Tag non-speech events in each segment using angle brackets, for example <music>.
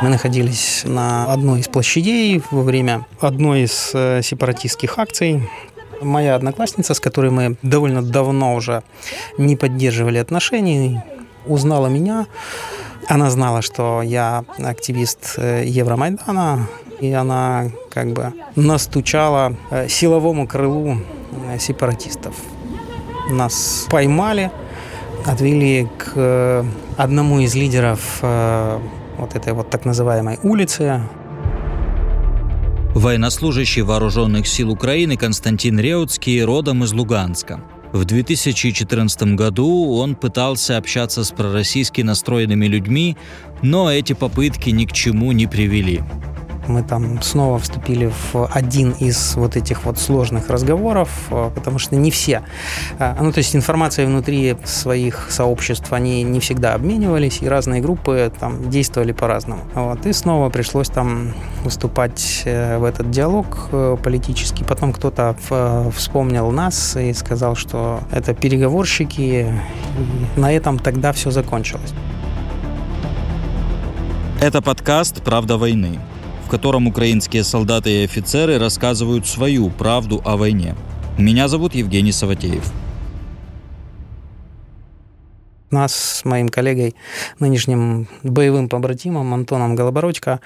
Мы находились на одной из площадей во время одной из э, сепаратистских акций. Моя одноклассница, с которой мы довольно давно уже не поддерживали отношений, узнала меня. Она знала, что я активист э, Евромайдана, и она как бы настучала э, силовому крылу сепаратистов. Нас поймали, отвели к одному из лидеров вот этой вот так называемой улице. Военнослужащий вооруженных сил Украины Константин Реутский родом из Луганска. В 2014 году он пытался общаться с пророссийски настроенными людьми, но эти попытки ни к чему не привели мы там снова вступили в один из вот этих вот сложных разговоров, э, потому что не все, э, ну то есть информация внутри своих сообществ, они не всегда обменивались, и разные группы там действовали по-разному. Вот, и снова пришлось там выступать э, в этот диалог политический. Потом кто-то вспомнил нас и сказал, что это переговорщики, на этом тогда все закончилось. Это подкаст «Правда войны» в котором украинские солдаты и офицеры рассказывают свою правду о войне. Меня зовут Евгений Саватеев. Нас с моим коллегой, нынешним боевым побратимом Антоном Голобородько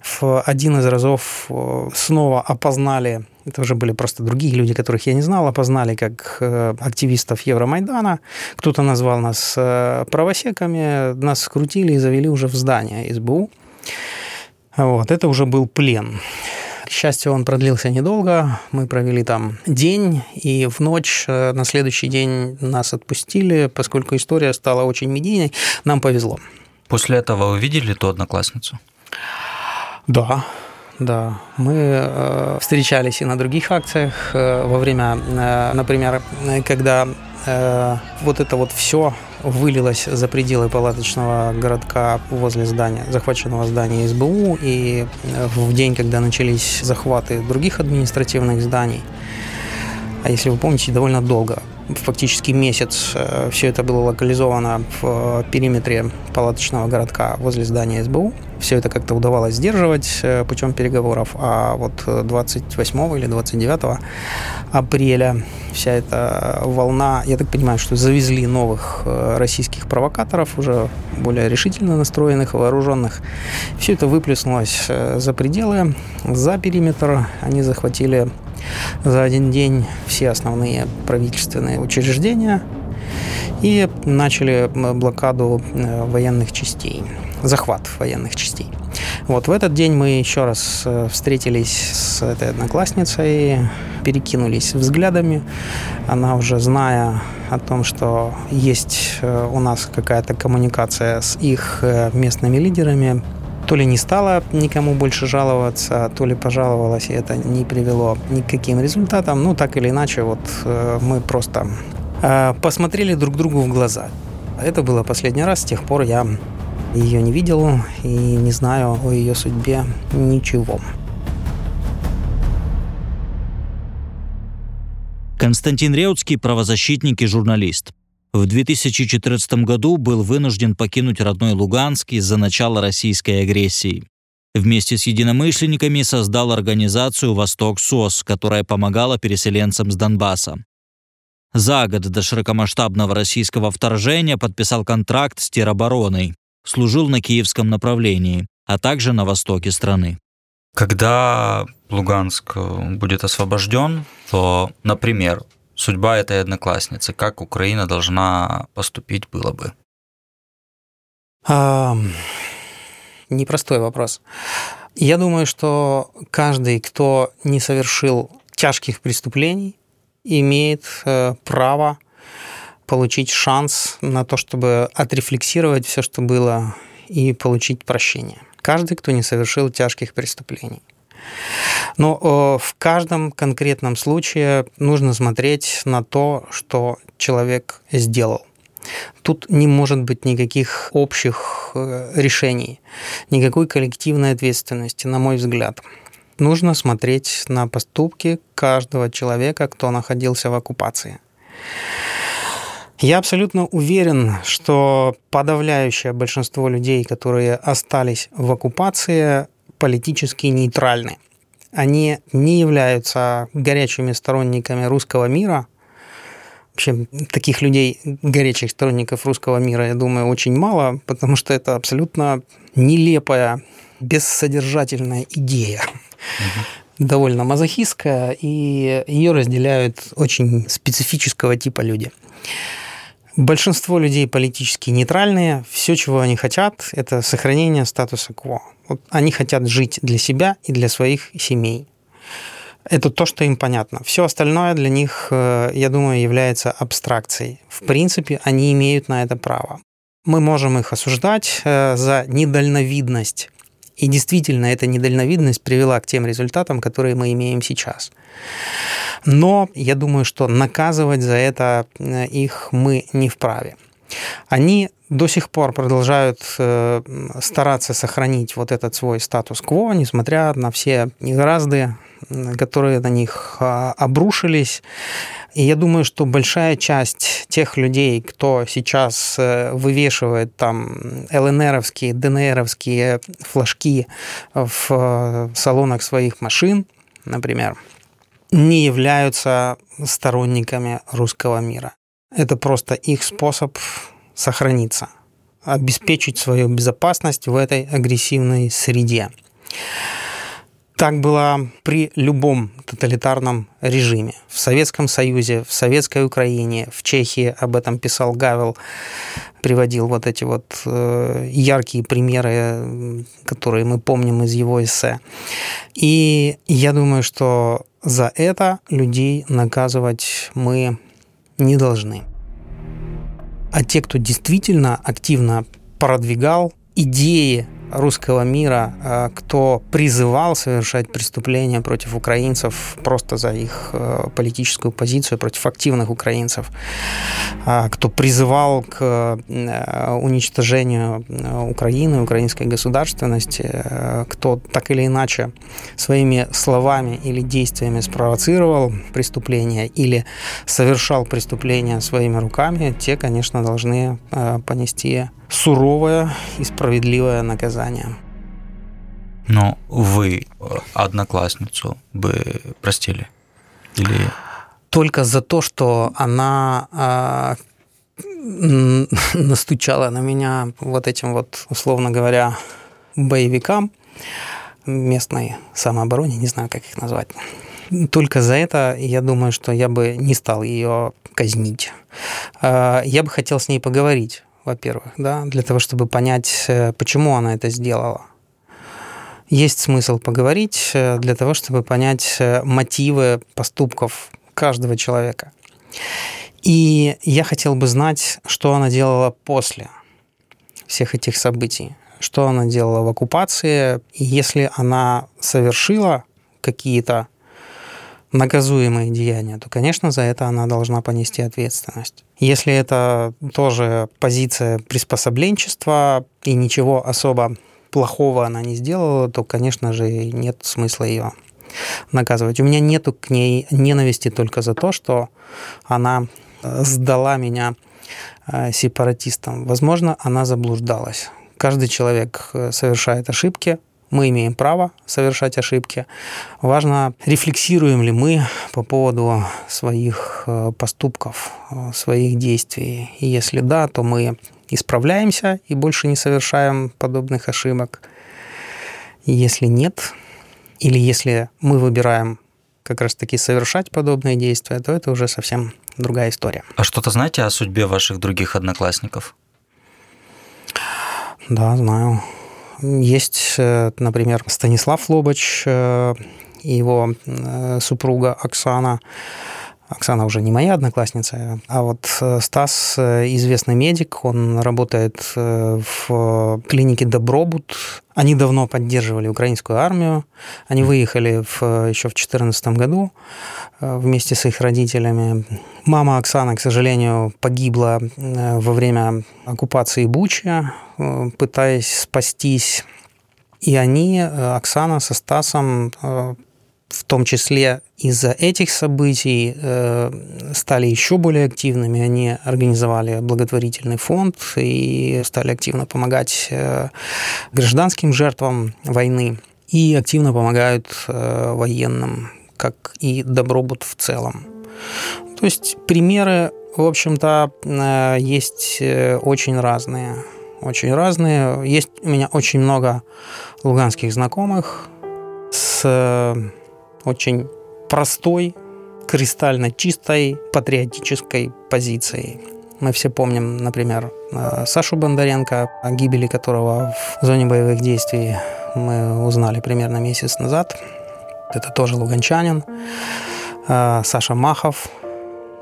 в один из разов э, снова опознали, это уже были просто другие люди, которых я не знал, опознали как э, активистов Евромайдана. Кто-то назвал нас э, правосеками, нас скрутили и завели уже в здание СБУ. Вот, это уже был плен. К счастью, он продлился недолго. Мы провели там день, и в ночь э, на следующий день нас отпустили, поскольку история стала очень медийной. Нам повезло. После этого вы видели ту одноклассницу? Да, да. Мы э, встречались и на других акциях э, во время, например, когда э, вот это вот все вылилось за пределы палаточного городка возле здания, захваченного здания СБУ, и э, в день, когда начались захваты других административных зданий, а если вы помните, довольно долго, фактически месяц э, все это было локализовано в периметре палаточного городка возле здания СБУ. Все это как-то удавалось сдерживать э, путем переговоров, а вот 28 или 29 апреля вся эта волна, я так понимаю, что завезли новых э, российских провокаторов, уже более решительно настроенных, вооруженных. Все это выплеснулось за пределы, за периметр. Они захватили за один день все основные правительственные учреждения и начали блокаду э, военных частей, захват военных частей. Вот в этот день мы еще раз э, встретились с этой одноклассницей, перекинулись взглядами. Она уже зная о том, что есть э, у нас какая-то коммуникация с их местными лидерами, то ли не стала никому больше жаловаться, то ли пожаловалась, и это не привело ни к каким результатам. Ну, так или иначе, вот э, мы просто э, посмотрели друг другу в глаза. Это было последний раз, с тех пор я ее не видел и не знаю о ее судьбе ничего. Константин Реутский – правозащитник и журналист. В 2014 году был вынужден покинуть родной Луганск из-за начала российской агрессии. Вместе с единомышленниками создал организацию «Восток СОС», которая помогала переселенцам с Донбасса. За год до широкомасштабного российского вторжения подписал контракт с теробороной, служил на киевском направлении, а также на востоке страны. Когда Луганск будет освобожден, то, например, судьба этой одноклассницы, как Украина должна поступить было бы? А, непростой вопрос. Я думаю, что каждый, кто не совершил тяжких преступлений, имеет э, право получить шанс на то, чтобы отрефлексировать все, что было, и получить прощение. Каждый, кто не совершил тяжких преступлений. Но э, в каждом конкретном случае нужно смотреть на то, что человек сделал. Тут не может быть никаких общих э, решений, никакой коллективной ответственности, на мой взгляд. Нужно смотреть на поступки каждого человека, кто находился в оккупации. Я абсолютно уверен, что подавляющее большинство людей, которые остались в оккупации, политически нейтральны. Они не являются горячими сторонниками русского мира. Вообще, таких людей, горячих сторонников русского мира, я думаю, очень мало, потому что это абсолютно нелепая, бессодержательная идея. Угу. Довольно мазохистская, и ее разделяют очень специфического типа люди. Большинство людей политически нейтральные. Все, чего они хотят, это сохранение статуса кво. Вот они хотят жить для себя и для своих семей. Это то, что им понятно. Все остальное для них, э, я думаю, является абстракцией. В принципе, они имеют на это право. Мы можем их осуждать э, за недальновидность. И действительно, эта недальновидность привела к тем результатам, которые мы имеем сейчас. Но я думаю, что наказывать за это э, их мы не вправе. Они до сих пор продолжают э, стараться сохранить вот этот свой статус-кво, несмотря на все негоразды, которые на них а, обрушились. И я думаю, что большая часть тех людей, кто сейчас э, вывешивает там ЛНРовские, ДНРовские флажки в салонах своих машин, например, не являются сторонниками русского мира. Это просто их способ сохраниться, обеспечить свою безопасность в этой агрессивной среде. Так было при любом тоталитарном режиме. В Советском Союзе, в Советской Украине, в Чехии об этом писал Гавел, приводил вот эти вот э, яркие примеры, которые мы помним из его эссе. И я думаю, что за это людей наказывать мы не должны. А те, кто действительно активно продвигал идеи русского мира, э, кто призывал совершать преступления против украинцев просто за их э, политическую позицию, против активных украинцев, а, кто призывал к э, уничтожению Украины, украинской государственности, кто так или иначе своими словами или действиями спровоцировал преступления или совершал преступления своими руками, те, конечно, должны понести суровое и справедливое наказание. Но вы э, одноклассницу бы простили? Или... Только за то, что она а, настучала на меня вот этим вот, условно говоря, боевикам местной самообороне, не знаю, как их назвать. Только за это я думаю, что я бы не стал ее казнить. А, я бы хотел с ней поговорить во-первых, да, для того, чтобы понять, э, почему она это сделала. Есть смысл поговорить э, для того, чтобы понять э, мотивы поступков каждого человека. И я хотел бы знать, что она делала после всех этих событий, что она делала в оккупации, и если она совершила какие-то наказуемые деяния, то, конечно, за это она должна понести ответственность. Если это тоже позиция приспособленчества и ничего особо плохого она не сделала, то, конечно же, нет смысла ее наказывать. У меня нету к ней ненависти только за то, что она э, сдала меня э, сепаратистам. Возможно, она заблуждалась. Каждый человек э, совершает ошибки, мы имеем право совершать ошибки. Важно, рефлексируем ли мы по поводу своих э, поступков, э, своих действий. И если да, то мы исправляемся и больше не совершаем подобных ошибок. И если нет, или если мы выбираем как раз-таки совершать подобные действия, то это уже совсем другая история. А что-то знаете о судьбе ваших других одноклассников? Да, знаю. Есть, э, например, Станислав Лобач э, и его э, супруга Оксана. Оксана уже не моя одноклассница, а вот Стас известный медик, он работает в клинике Добробут. Они давно поддерживали украинскую армию. Они выехали в, еще в 2014 году вместе с их родителями. Мама Оксана, к сожалению, погибла во время оккупации Бучи. Э, пытаясь спастись. И они, э, Оксана со Стасом, э, в том числе из-за этих событий э, стали еще более активными. Они организовали благотворительный фонд и стали активно помогать э, гражданским жертвам войны и активно помогают э, военным, как и добробут в целом. То есть примеры, в общем-то, э, есть э, очень разные. Очень разные. Есть у меня очень много луганских знакомых с очень простой, кристально чистой патриотической позицией. Мы все помним, например, э, Сашу Бондаренко, о гибели которого в зоне боевых действий мы узнали примерно месяц назад. Это тоже луганчанин. Э, Саша Махов,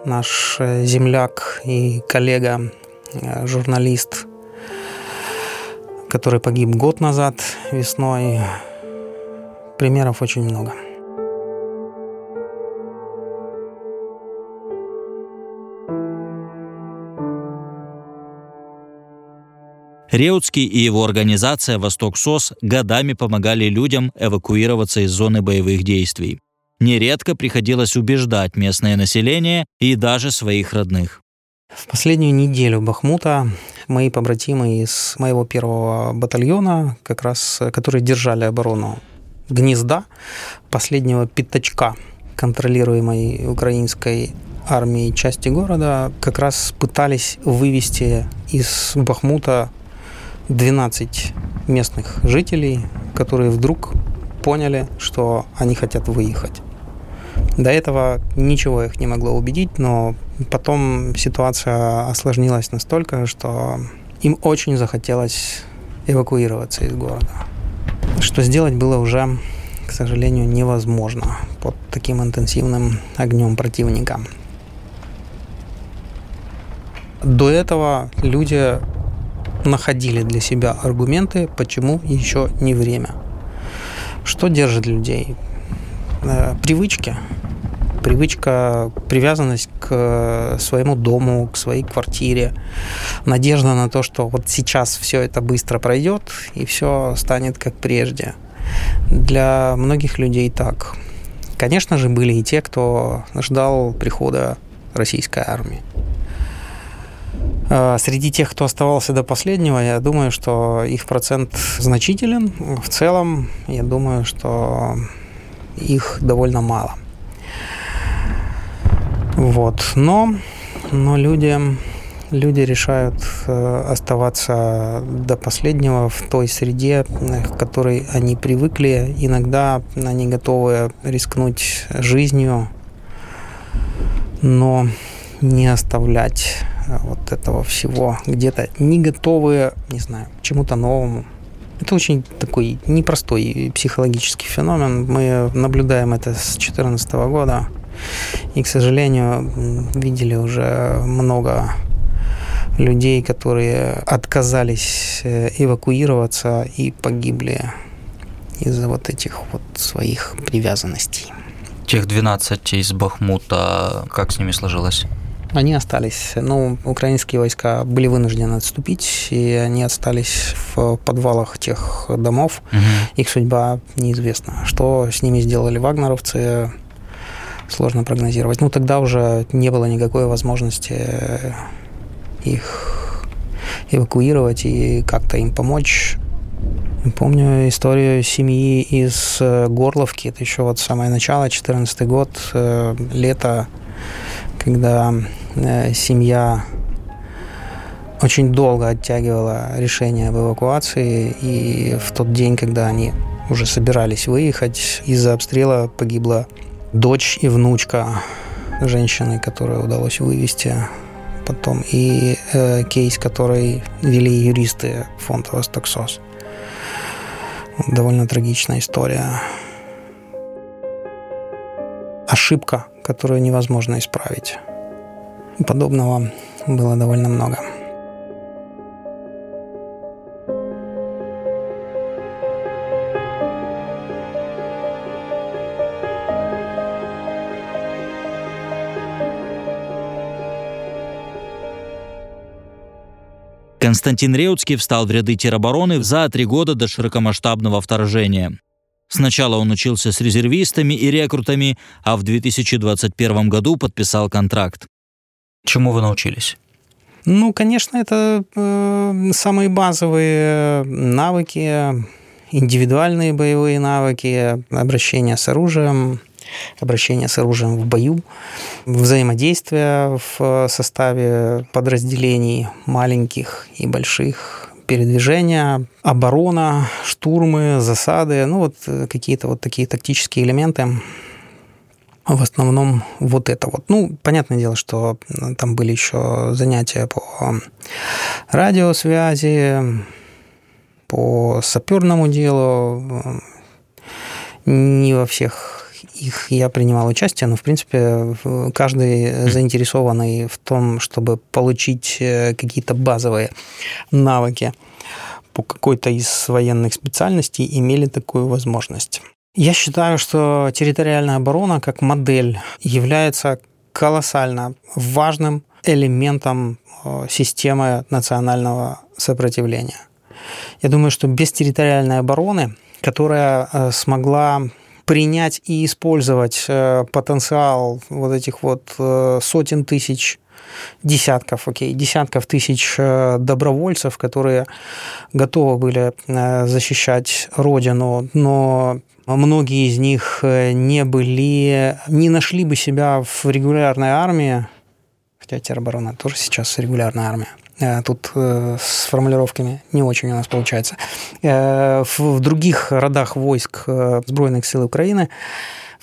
наш э, земляк и коллега, журналист, который погиб год назад весной. Примеров очень много. Реутский и его организация «Восток СОС» годами помогали людям эвакуироваться из зоны боевых действий. Нередко приходилось убеждать местное население и даже своих родных. В последнюю неделю Бахмута мои побратимы из моего первого батальона, как раз, которые держали оборону гнезда, последнего пятачка контролируемой украинской армии части города, как раз пытались вывести из Бахмута 12 местных жителей, которые вдруг поняли, что они хотят выехать. До этого ничего их не могло убедить, но потом ситуация осложнилась настолько, что им очень захотелось эвакуироваться из города. Что сделать было уже, к сожалению, невозможно под таким интенсивным огнем противника. До этого люди находили для себя аргументы, почему еще не время. Что держит людей? Э, привычки. Привычка, привязанность к своему дому, к своей квартире. Надежда на то, что вот сейчас все это быстро пройдет и все станет как прежде. Для многих людей так. Конечно же, были и те, кто ждал прихода российской армии. А, среди тех, кто оставался до последнего, я думаю, что их процент значителен. В целом, я думаю, что их довольно мало. Вот. Но, но люди, люди решают э, оставаться до последнего в той среде, к которой они привыкли. Иногда они готовы рискнуть жизнью, но не оставлять вот этого всего, где-то не готовые, не знаю, к чему-то новому. Это очень такой непростой психологический феномен. Мы наблюдаем это с 2014 года. И, к сожалению, видели уже много людей, которые отказались э, эвакуироваться и погибли из-за вот этих вот своих привязанностей. Тех 12 из Бахмута, как с ними сложилось? Они остались. Ну, украинские войска были вынуждены отступить, и они остались в подвалах тех домов. Угу. Их судьба неизвестна. Что с ними сделали вагнеровцы, сложно прогнозировать. Ну, тогда уже не было никакой возможности их эвакуировать и как-то им помочь. Помню историю семьи из Горловки. Это еще вот самое начало, 14 год, э, лето когда э, семья очень долго оттягивала решение об эвакуации, и в тот день, когда они уже собирались выехать, из-за обстрела погибла дочь и внучка женщины, которую удалось вывести потом, и э, кейс, который вели юристы фонда «Востоксос». Довольно трагичная история. Ошибка, которую невозможно исправить. Подобного было довольно много. Константин Реутский встал в ряды теробороны за три года до широкомасштабного вторжения. Сначала он учился с резервистами и рекрутами, а в 2021 году подписал контракт. Чему вы научились? Ну, конечно, это э, самые базовые навыки, индивидуальные боевые навыки, обращение с оружием, обращение с оружием в бою, взаимодействие в составе подразделений маленьких и больших, передвижения, оборона, штурмы, засады, ну вот какие-то вот такие тактические элементы. В основном вот это вот. Ну, понятное дело, что там были еще занятия по радиосвязи, по саперному делу. Не во всех их я принимал участие, но, в принципе, каждый заинтересованный в том, чтобы получить э, какие-то базовые навыки по какой-то из военных специальностей, имели такую возможность. Я считаю, что территориальная оборона как модель является колоссально важным элементом э, системы национального сопротивления. Я думаю, что без территориальной обороны, которая э, смогла принять и использовать э, потенциал вот этих вот э, сотен тысяч десятков, окей, десятков тысяч э, добровольцев, которые готовы были защищать Родину, но многие из них не были, не нашли бы себя в регулярной армии, хотя тероборона тоже сейчас регулярная армия, тут э, с формулировками не очень у нас получается. Э, в других родах войск Сбройных сил Украины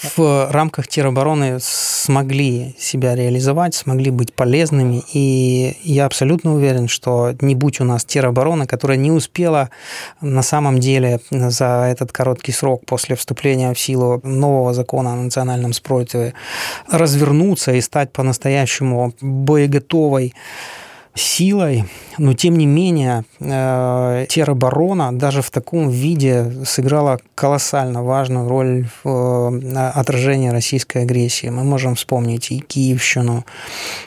в рамках теробороны смогли себя реализовать, смогли быть полезными. И я абсолютно уверен, что не будь у нас теробороны, которая не успела на самом деле за этот короткий срок после вступления в силу нового закона о национальном спротиве развернуться и стать по-настоящему боеготовой силой, но тем не менее э, тероборона даже в таком виде сыграла колоссально важную роль в э, отражении российской агрессии. Мы можем вспомнить и Киевщину,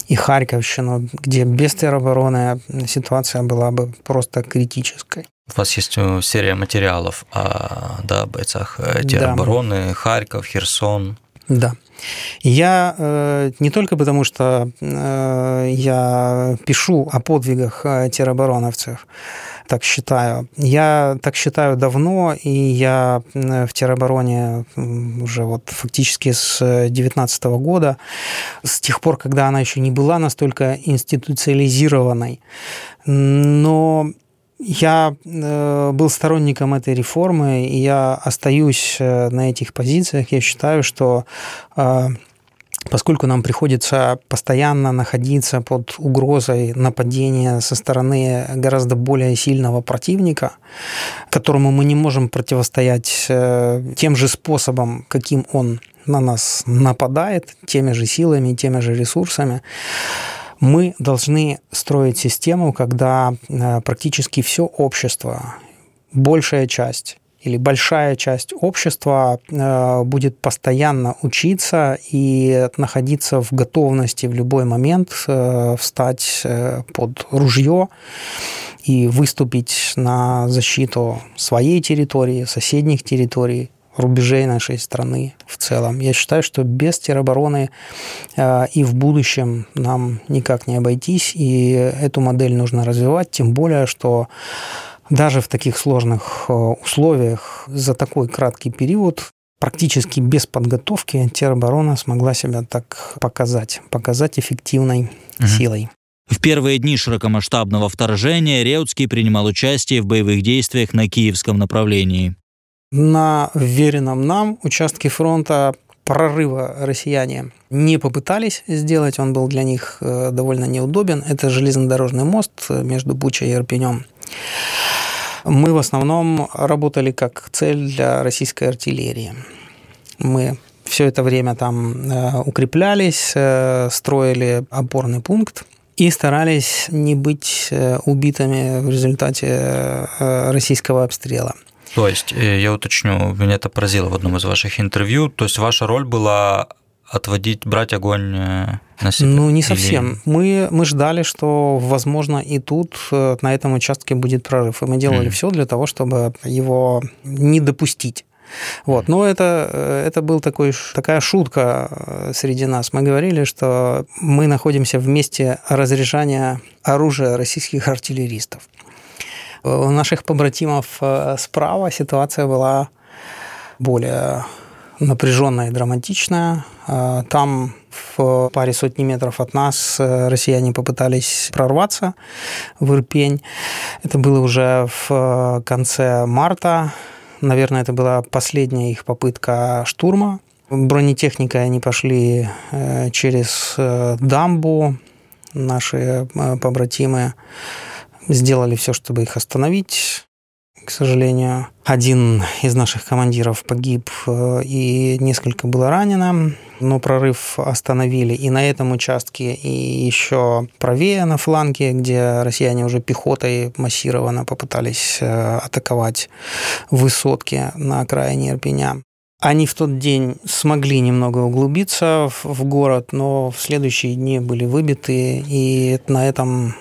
и Харьковщину, где без теробороны ситуация была бы просто критической. У вас есть э, серия материалов о да, бойцах теробороны, да. Харьков, Херсон. Да. Я э, не только потому, что э, я пишу о подвигах э, теробороновцев, так считаю. Я так считаю давно, и я в теробороне уже вот фактически с 2019 года, с тех пор, когда она еще не была настолько институциализированной. Но я э, был сторонником этой реформы, и я остаюсь э, на этих позициях. Я считаю, что э, поскольку нам приходится постоянно находиться под угрозой нападения со стороны гораздо более сильного противника, которому мы не можем противостоять тем же способом, каким он на нас нападает, теми же силами, теми же ресурсами, мы должны строить систему, когда э, практически все общество, большая часть или большая часть общества э, будет постоянно учиться и находиться в готовности в любой момент э, встать под ружье и выступить на защиту своей территории, соседних территорий, рубежей нашей страны в целом. Я считаю, что без теробороны э, и в будущем нам никак не обойтись, и эту модель нужно развивать, тем более, что даже в таких сложных э, условиях за такой краткий период практически без подготовки тероборона смогла себя так показать, показать эффективной угу. силой. В первые дни широкомасштабного вторжения Реутский принимал участие в боевых действиях на киевском направлении на вверенном нам участке фронта прорыва россияне не попытались сделать, он был для них э, довольно неудобен. Это железнодорожный мост между Бучей и Ирпенем. Мы в основном работали как цель для российской артиллерии. Мы все это время там э, укреплялись, э, строили опорный пункт и старались не быть убитыми в результате российского обстрела. То есть, э, я уточню, меня это поразило в одном из ваших интервью, то есть ваша роль была отводить, брать огонь э, на себя? Ну, не совсем. Или... Мы, мы ждали, что, возможно, и тут на этом участке будет прорыв. И мы делали mm. все для того, чтобы его не допустить. Вот. Но это, это был такой, такая шутка среди нас. Мы говорили, что мы находимся в месте разряжания оружия российских артиллеристов. У наших побратимов справа ситуация была более напряженная и драматичная. Там в паре сотни метров от нас э, россияне попытались прорваться в Ирпень. Это было уже в э, конце марта. Наверное, это была последняя их попытка штурма. Бронетехникой они пошли э, через дамбу. Наши побратимы сделали все, чтобы их остановить к сожалению. Один из наших командиров погиб э, и несколько было ранено, но прорыв остановили и на этом участке, и еще правее на фланге, где россияне уже пехотой массированно попытались э, атаковать высотки на окраине Ирпеня. Они в тот день смогли немного углубиться в город, но в следующие дни были выбиты, и на этом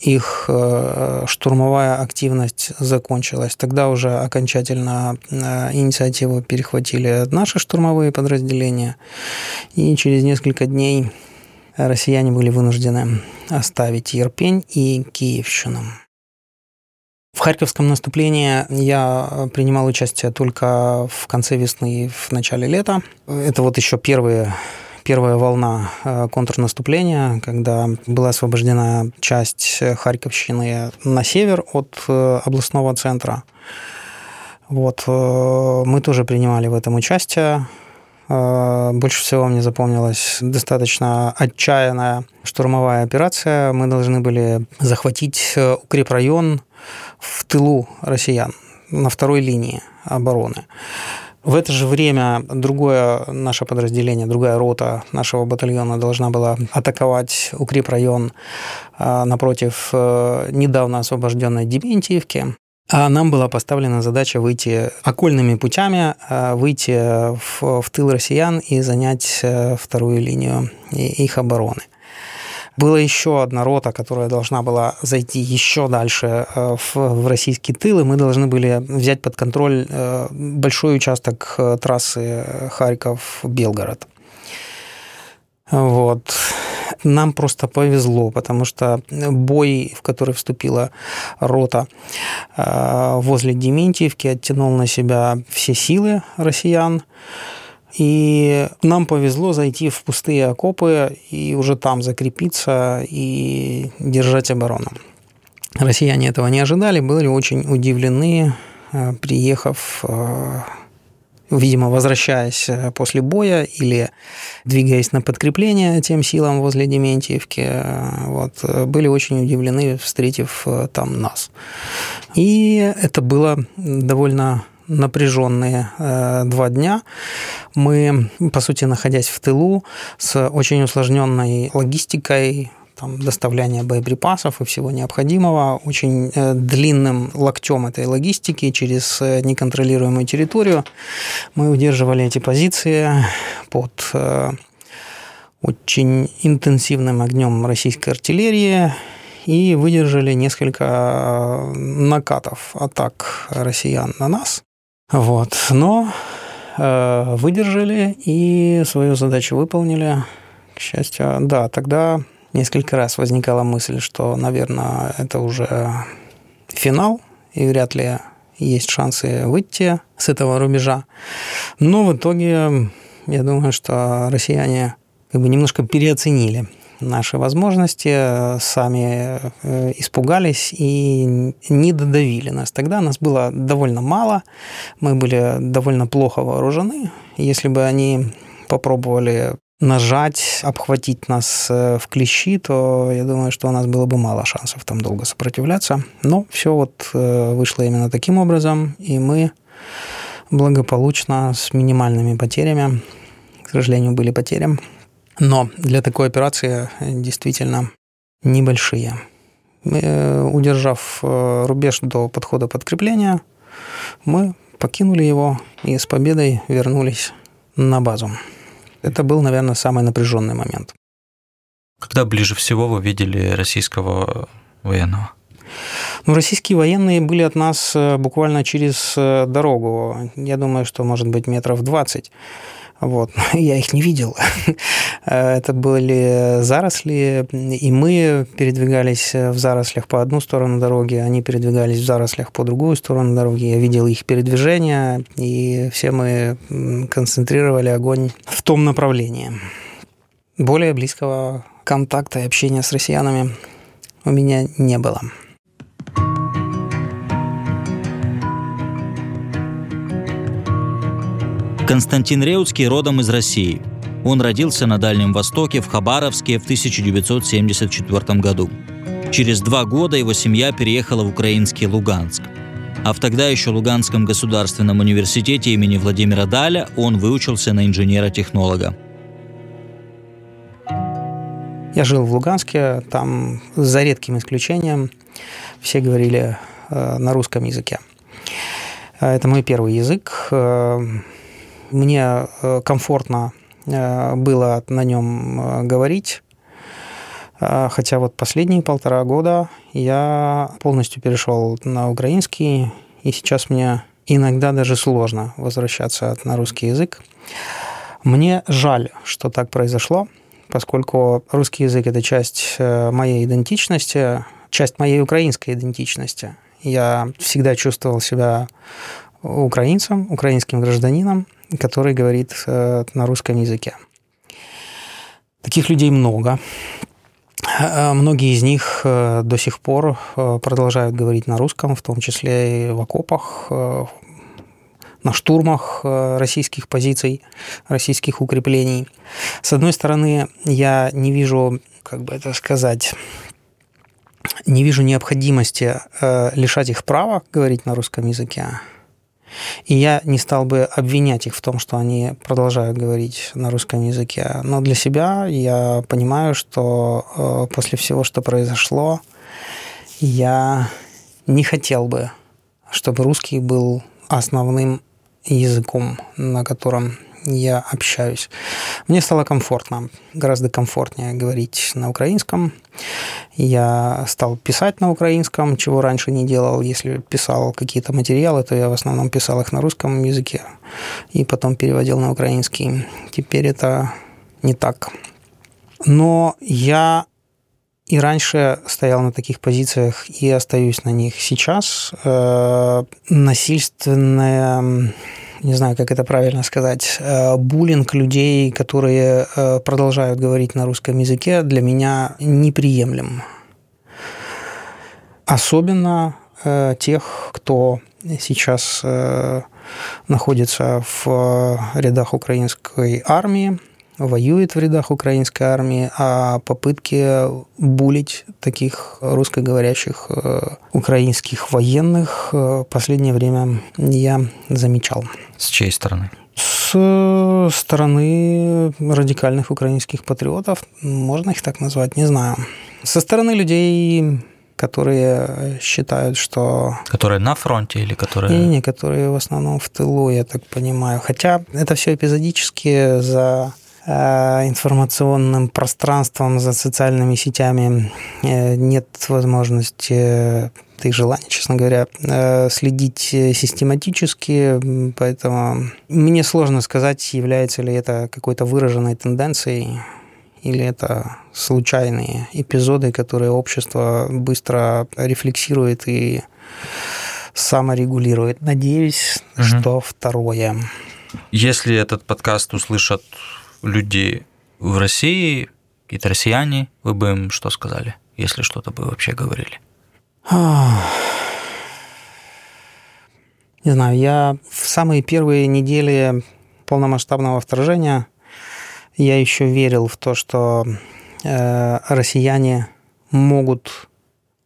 их э, штурмовая активность закончилась. Тогда уже окончательно э, инициативу перехватили наши штурмовые подразделения, и через несколько дней россияне были вынуждены оставить Ерпень и Киевщину. В Харьковском наступлении я принимал участие только в конце весны и в начале лета. Это вот еще первые первая волна э, контрнаступления, когда была освобождена часть Харьковщины на север от э, областного центра. Вот, э, мы тоже принимали в этом участие. Больше всего мне запомнилась достаточно отчаянная штурмовая операция. Мы должны были захватить укрепрайон в тылу россиян на второй линии обороны. В это же время другое наше подразделение, другая рота нашего батальона должна была атаковать укрепрайон а, напротив э, недавно освобожденной Дементьевки. А нам была поставлена задача выйти окольными путями, а, выйти в, в тыл россиян и занять э, вторую линию их обороны. Была еще одна рота, которая должна была зайти еще дальше э, в, в российский тыл, мы должны были взять под контроль э, большой участок э, трассы Харьков-Белгород. Вот. Нам просто повезло, потому что бой, в который вступила рота возле Дементьевки, оттянул на себя все силы россиян. И нам повезло зайти в пустые окопы и уже там закрепиться и держать оборону. Россияне этого не ожидали, были очень удивлены, э, приехав, э, видимо, возвращаясь э, после боя или двигаясь на подкрепление тем силам возле Дементьевки, вот, были очень удивлены, встретив там нас. И это было довольно напряженные э, два дня. Мы, по сути, находясь в тылу, с очень усложненной логистикой, там, доставления боеприпасов и всего необходимого, очень э, длинным локтем этой логистики через э, неконтролируемую территорию. Мы удерживали эти позиции под очень интенсивным огнем российской артиллерии и выдержали несколько накатов атак россиян на нас. Вот. Но э, выдержали и свою задачу выполнили. К счастью, да, тогда несколько раз возникала мысль, что, наверное, это уже финал, и вряд ли есть шансы выйти с этого рубежа. Но в итоге, я думаю, что россияне как бы немножко переоценили наши возможности, э, сами э, испугались и не додавили нас. Тогда нас было довольно мало, мы были довольно плохо вооружены. Если бы они попробовали нажать, обхватить нас э, в клещи, то я думаю, что у нас было бы мало шансов там долго сопротивляться. Но все вот вышло именно таким образом, и мы благополучно с минимальными потерями, к сожалению, были потери, но для такой операции действительно небольшие. Э, удержав э, рубеж до подхода подкрепления, мы покинули его и с победой вернулись на базу. Это был, наверное, самый напряженный момент. Когда ближе всего вы видели российского военного? Ну, российские военные были от нас буквально через дорогу. Я думаю, что, может быть, метров 20. Вот. <laughs> Я их не видел. <laughs> Это были заросли, и мы передвигались в зарослях по одну сторону дороги, они передвигались в зарослях по другую сторону дороги. Я видел их передвижение, и все мы концентрировали огонь в том направлении. Более близкого контакта и общения с россиянами у меня не было. Константин Реутский родом из России. Он родился на Дальнем Востоке, в Хабаровске в 1974 году. Через два года его семья переехала в украинский Луганск. А в тогда еще Луганском государственном университете имени Владимира Даля он выучился на инженера-технолога. Я жил в Луганске, там за редким исключением все говорили э, на русском языке. Это мой первый язык. Э, мне э, комфортно э, было на нем э, говорить. Хотя вот последние полтора года я полностью перешел на украинский, и сейчас мне иногда даже сложно возвращаться на русский язык. Мне жаль, что так произошло, поскольку русский язык – это часть моей идентичности, часть моей украинской идентичности. Я всегда чувствовал себя украинцем, украинским гражданином, который говорит э, на русском языке. Таких людей много. Э, многие из них э, до сих пор продолжают говорить на русском, в том числе и в окопах, на штурмах российских позиций, российских укреплений. С одной стороны, я не вижу, как бы это сказать, не вижу необходимости лишать их права говорить на русском языке. И я не стал бы обвинять их в том, что они продолжают говорить на русском языке. Но для себя я понимаю, что э, после всего, что произошло, я не хотел бы, чтобы русский был основным языком, на котором я общаюсь. Мне стало комфортно, гораздо комфортнее говорить на украинском. Я стал писать на украинском, чего раньше не делал. Если писал какие-то материалы, то я в основном писал их на русском языке и потом переводил на украинский. Теперь это не так. Но я и раньше стоял на таких позициях и остаюсь на них сейчас. Э, насильственная не знаю, как это правильно сказать, э, буллинг людей, которые э, продолжают говорить на русском языке, для меня неприемлем. Особенно э, тех, кто сейчас находится в рядах украинской армии, воюет в рядах украинской армии, а попытки булить таких русскоговорящих э, украинских военных в последнее время я замечал. С чьей стороны? С стороны радикальных украинских патриотов, можно их так назвать, не знаю. Со стороны людей, которые считают, что... Которые на фронте или которые... Не, не, которые в основном в тылу, я так понимаю. Хотя это все эпизодически за Э, информационным пространством, за социальными сетями э, нет возможности да и желания, честно говоря, э, следить систематически, поэтому мне сложно сказать, является ли это какой-то выраженной тенденцией или это случайные эпизоды, которые общество быстро рефлексирует и саморегулирует. Надеюсь, угу. что второе. Если этот подкаст услышат людей в России, какие-то россияне, вы бы им что сказали, если что-то бы вообще говорили? Не знаю, я в самые первые недели полномасштабного вторжения я еще верил в то, что э, россияне могут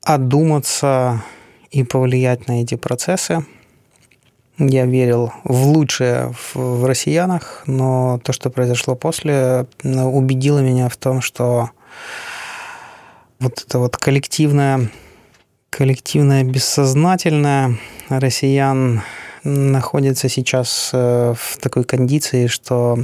одуматься и повлиять на эти процессы. Я верил в лучшее в россиянах, но то, что произошло после, убедило меня в том, что вот это вот коллективное, коллективное бессознательное россиян находится сейчас э, в такой кондиции, что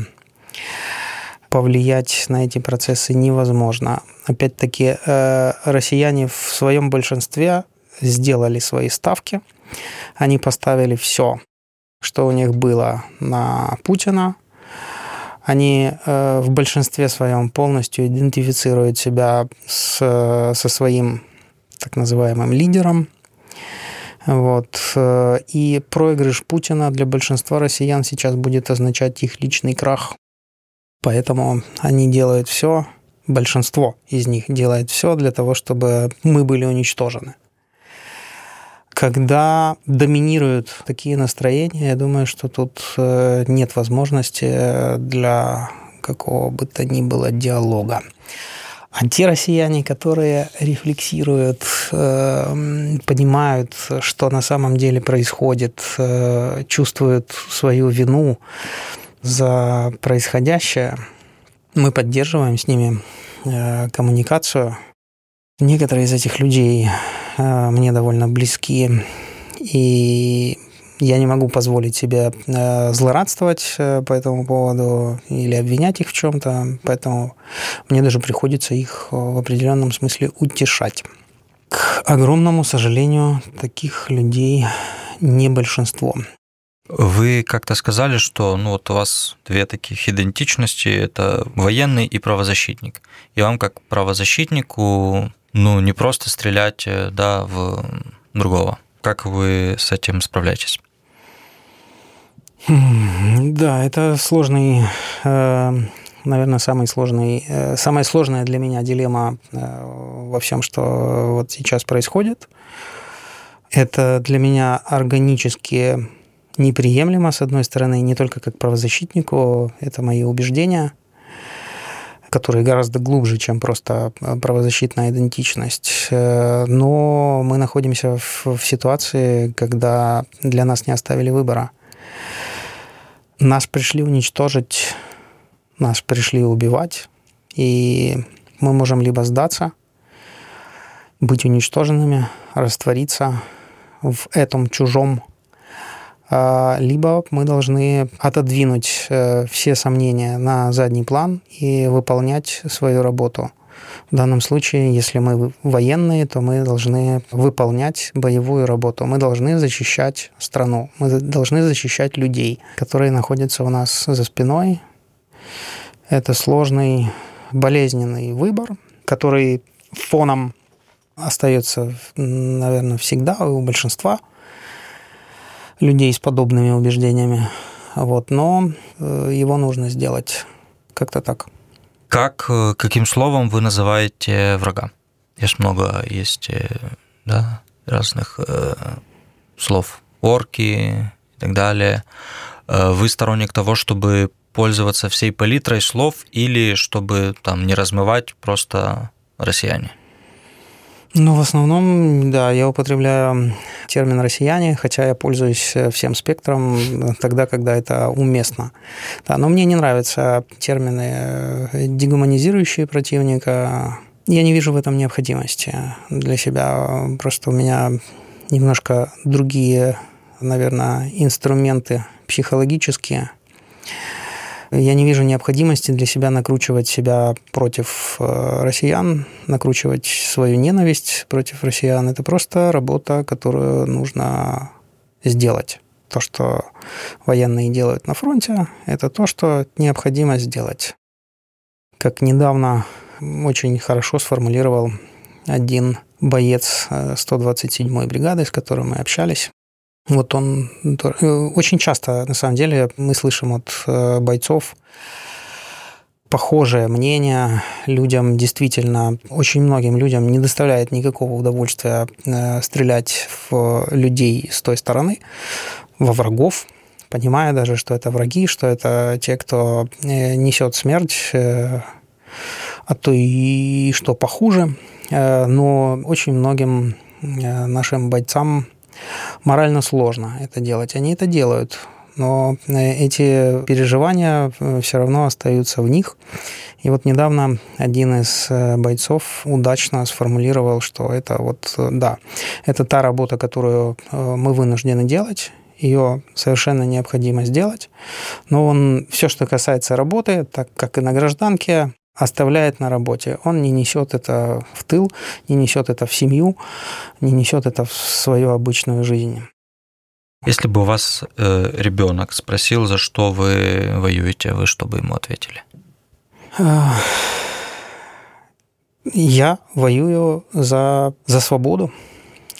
повлиять на эти процессы невозможно. Опять-таки, э, россияне в своем большинстве сделали свои ставки, они поставили все, что у них было на Путина, они э, в большинстве своем полностью идентифицируют себя с, со своим так называемым лидером. Вот. Э, и проигрыш Путина для большинства россиян сейчас будет означать их личный крах. Поэтому они делают все, большинство из них делает все для того, чтобы мы были уничтожены. Когда доминируют такие настроения, я думаю, что тут э, нет возможности для какого бы то ни было диалога. А те россияне, которые рефлексируют, э, понимают, что на самом деле происходит, э, чувствуют свою вину за происходящее, мы поддерживаем с ними э, коммуникацию. Некоторые из этих людей мне довольно близки, и я не могу позволить себе э, злорадствовать э, по этому поводу или обвинять их в чем-то, поэтому мне даже приходится их э, в определенном смысле утешать. К огромному сожалению, таких людей не большинство. Вы как-то сказали, что ну, вот у вас две таких идентичности – это военный и правозащитник. И вам как правозащитнику ну, не просто стрелять да, в другого. Как вы с этим справляетесь? Да, это сложный, э, наверное, самый сложный, э, самая сложная для меня дилемма э, во всем, что вот сейчас происходит. Это для меня органически неприемлемо, с одной стороны, не только как правозащитнику, это мои убеждения, которые гораздо глубже, чем просто правозащитная идентичность. Но мы находимся в, в ситуации, когда для нас не оставили выбора – нас пришли уничтожить, нас пришли убивать, и мы можем либо сдаться, быть уничтоженными, раствориться в этом чужом, а, либо мы должны отодвинуть э, все сомнения на задний план и выполнять свою работу. В данном случае, если мы военные, то мы должны выполнять боевую работу. Мы должны защищать страну. Мы должны защищать людей, которые находятся у нас за спиной. Это сложный, болезненный выбор, который фоном остается, наверное, всегда у большинства людей с подобными убеждениями. Вот, но э, его нужно сделать как-то так. Как, э, каким словом вы называете врага? Есть много, есть э, да, разных э, слов. Орки и так далее. Вы сторонник того, чтобы пользоваться всей палитрой слов или чтобы там не размывать просто россияне? Ну, в основном, да, я употребляю термин «россияне», хотя я пользуюсь э, всем спектром э, тогда, когда это уместно. Да, но мне не нравятся термины э, дегуманизирующие противника. Я не вижу в этом необходимости для себя. Просто у меня немножко другие, наверное, инструменты психологические – я не вижу необходимости для себя накручивать себя против э, россиян, накручивать свою ненависть против россиян. Это просто работа, которую нужно сделать. То, что военные делают на фронте, это то, что необходимо сделать. Как недавно очень хорошо сформулировал один боец 127-й э, бригады, с которым мы общались. Вот он э, очень часто, на самом деле, мы слышим от э, бойцов похожее мнение. Людям действительно, очень многим людям не доставляет никакого удовольствия э, стрелять в людей с той стороны, во врагов, понимая даже, что это враги, что это те, кто несет смерть, а то и что похуже. Но очень многим нашим бойцам морально сложно это делать. Они это делают, но э, эти переживания э, все равно остаются в них. И вот недавно один из э, бойцов удачно сформулировал, что это вот, да, это та работа, которую мы вынуждены делать, ее совершенно необходимо сделать. Но он все, что касается работы, так как и на гражданке, оставляет на работе. Он не несет это в тыл, не несет это в семью, не несет это в свою обычную жизнь. Если бы у вас э, ребенок спросил, за что вы воюете, вы что бы ему ответили? Я воюю за, за свободу,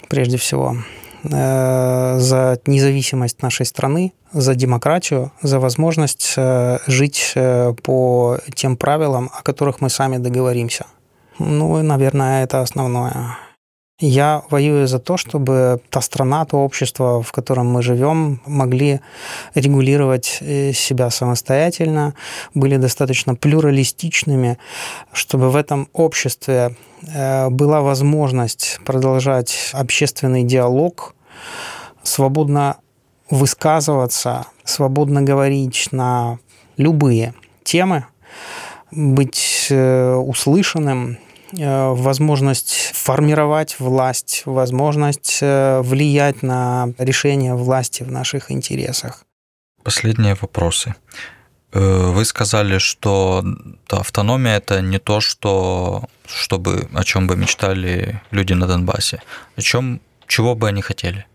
прежде всего, за независимость нашей страны, за демократию, за возможность э, жить э, по тем правилам, о которых мы сами договоримся. Ну, наверное, это основное. Я воюю за то, чтобы та страна, то общество, в котором мы живем, могли регулировать э, себя самостоятельно, были достаточно плюралистичными, чтобы в этом обществе э, была возможность продолжать общественный диалог, свободно высказываться, свободно говорить на любые темы, быть э, услышанным, возможность формировать власть, возможность э, влиять на решения власти в наших интересах. Последние вопросы. Э, вы сказали, что автономия это не то, что чтобы о чем бы мечтали люди на Донбассе. О чем, чего бы они хотели?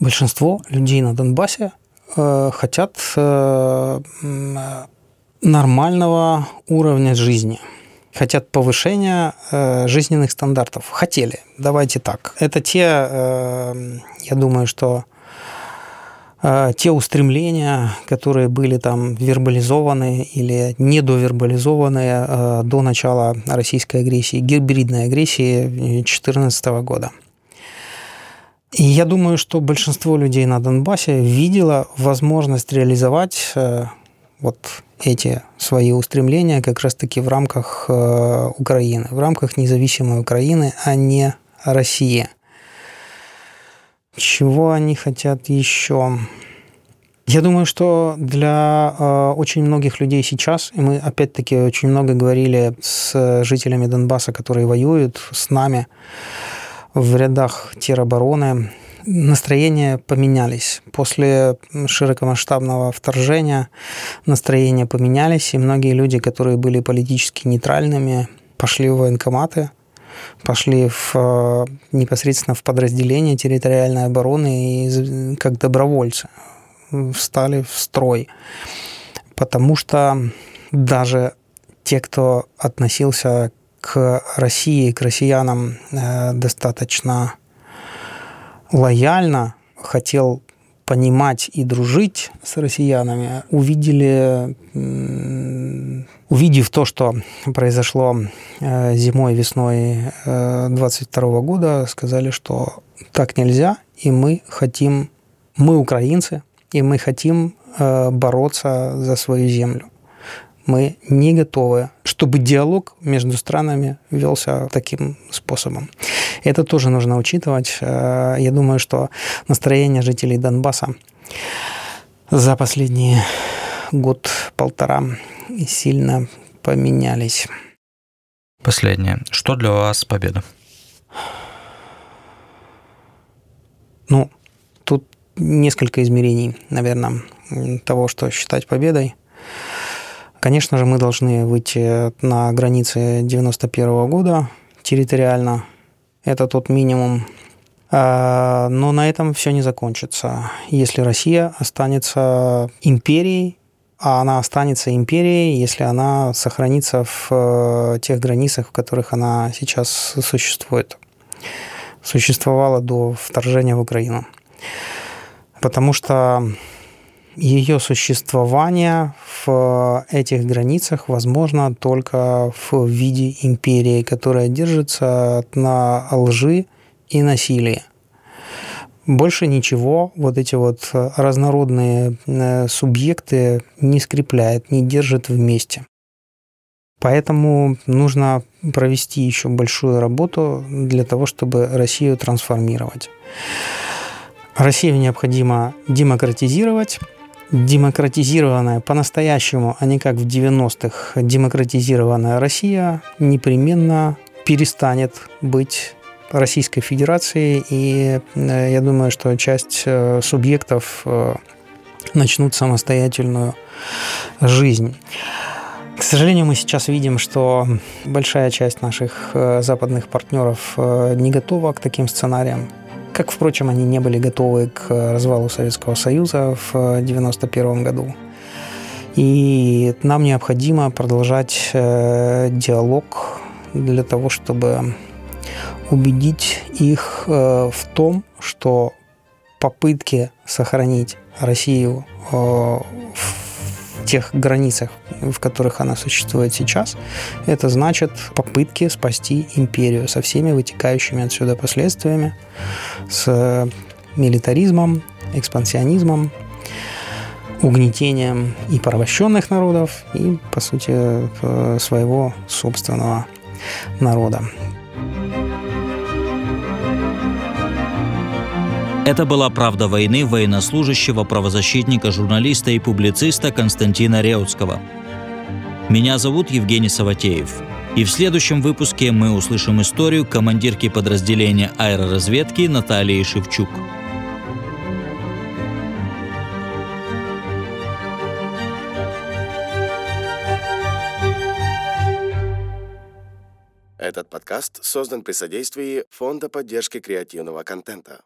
Большинство людей на Донбассе э, хотят э, нормального уровня жизни хотят повышения э, жизненных стандартов. Хотели, давайте так. Это те, э, я думаю, что э, те устремления, которые были там вербализованы или недовербализованы э, до начала российской агрессии, гибридной агрессии 2014 года. И я думаю, что большинство людей на Донбассе видело возможность реализовать э, вот эти свои устремления как раз-таки в рамках э, Украины, в рамках независимой Украины, а не России. Чего они хотят еще? Я думаю, что для э, очень многих людей сейчас, и мы опять-таки очень много говорили с жителями Донбасса, которые воюют с нами в рядах теробороны, настроения поменялись. После широкомасштабного вторжения настроения поменялись, и многие люди, которые были политически нейтральными, пошли в военкоматы, пошли в, э, непосредственно в подразделение территориальной обороны и как добровольцы встали в строй. Потому что даже те, кто относился к России, к россиянам э, достаточно лояльно хотел понимать и дружить с россиянами, увидели, увидев то, что произошло э, зимой, весной 22 э, года, сказали, что так нельзя, и мы хотим, мы украинцы, и мы хотим э, бороться за свою землю мы не готовы, чтобы диалог между странами велся таким способом. Это тоже нужно учитывать. Э, я думаю, что настроение жителей Донбасса за последний год-полтора сильно поменялись. Последнее. Что для вас победа? Ну, тут несколько измерений, наверное, того, что считать победой. Конечно же, мы должны выйти на границы 91 года территориально. Это тот минимум. А, но на этом все не закончится. Если Россия останется империей, а она останется империей, если она сохранится в э, тех границах, в которых она сейчас существует, существовала до вторжения в Украину. Потому что ее существование в этих границах возможно только в виде империи, которая держится на лжи и насилии. Больше ничего вот эти вот разнородные э, субъекты не скрепляет, не держит вместе. Поэтому нужно провести еще большую работу для того, чтобы Россию трансформировать. Россию необходимо демократизировать, демократизированная по-настоящему, а не как в 90-х, демократизированная Россия непременно перестанет быть Российской Федерацией, и э, я думаю, что часть э, субъектов э, начнут самостоятельную жизнь. К сожалению, мы сейчас видим, что большая часть наших западных партнеров не готова к таким сценариям. Как, впрочем, они не были готовы к развалу Советского Союза в 1991 году. И нам необходимо продолжать диалог для того, чтобы убедить их в том, что попытки сохранить Россию в тех границах, в которых она существует сейчас, это значит попытки спасти империю со всеми вытекающими отсюда последствиями, с милитаризмом, экспансионизмом, угнетением и порабощенных народов, и, по сути, э, своего собственного народа. Это была «Правда войны» военнослужащего, правозащитника, журналиста и публициста Константина Реутского. Меня зовут Евгений Саватеев. И в следующем выпуске мы услышим историю командирки подразделения аэроразведки Натальи Шевчук. Этот подкаст создан при содействии Фонда поддержки креативного контента.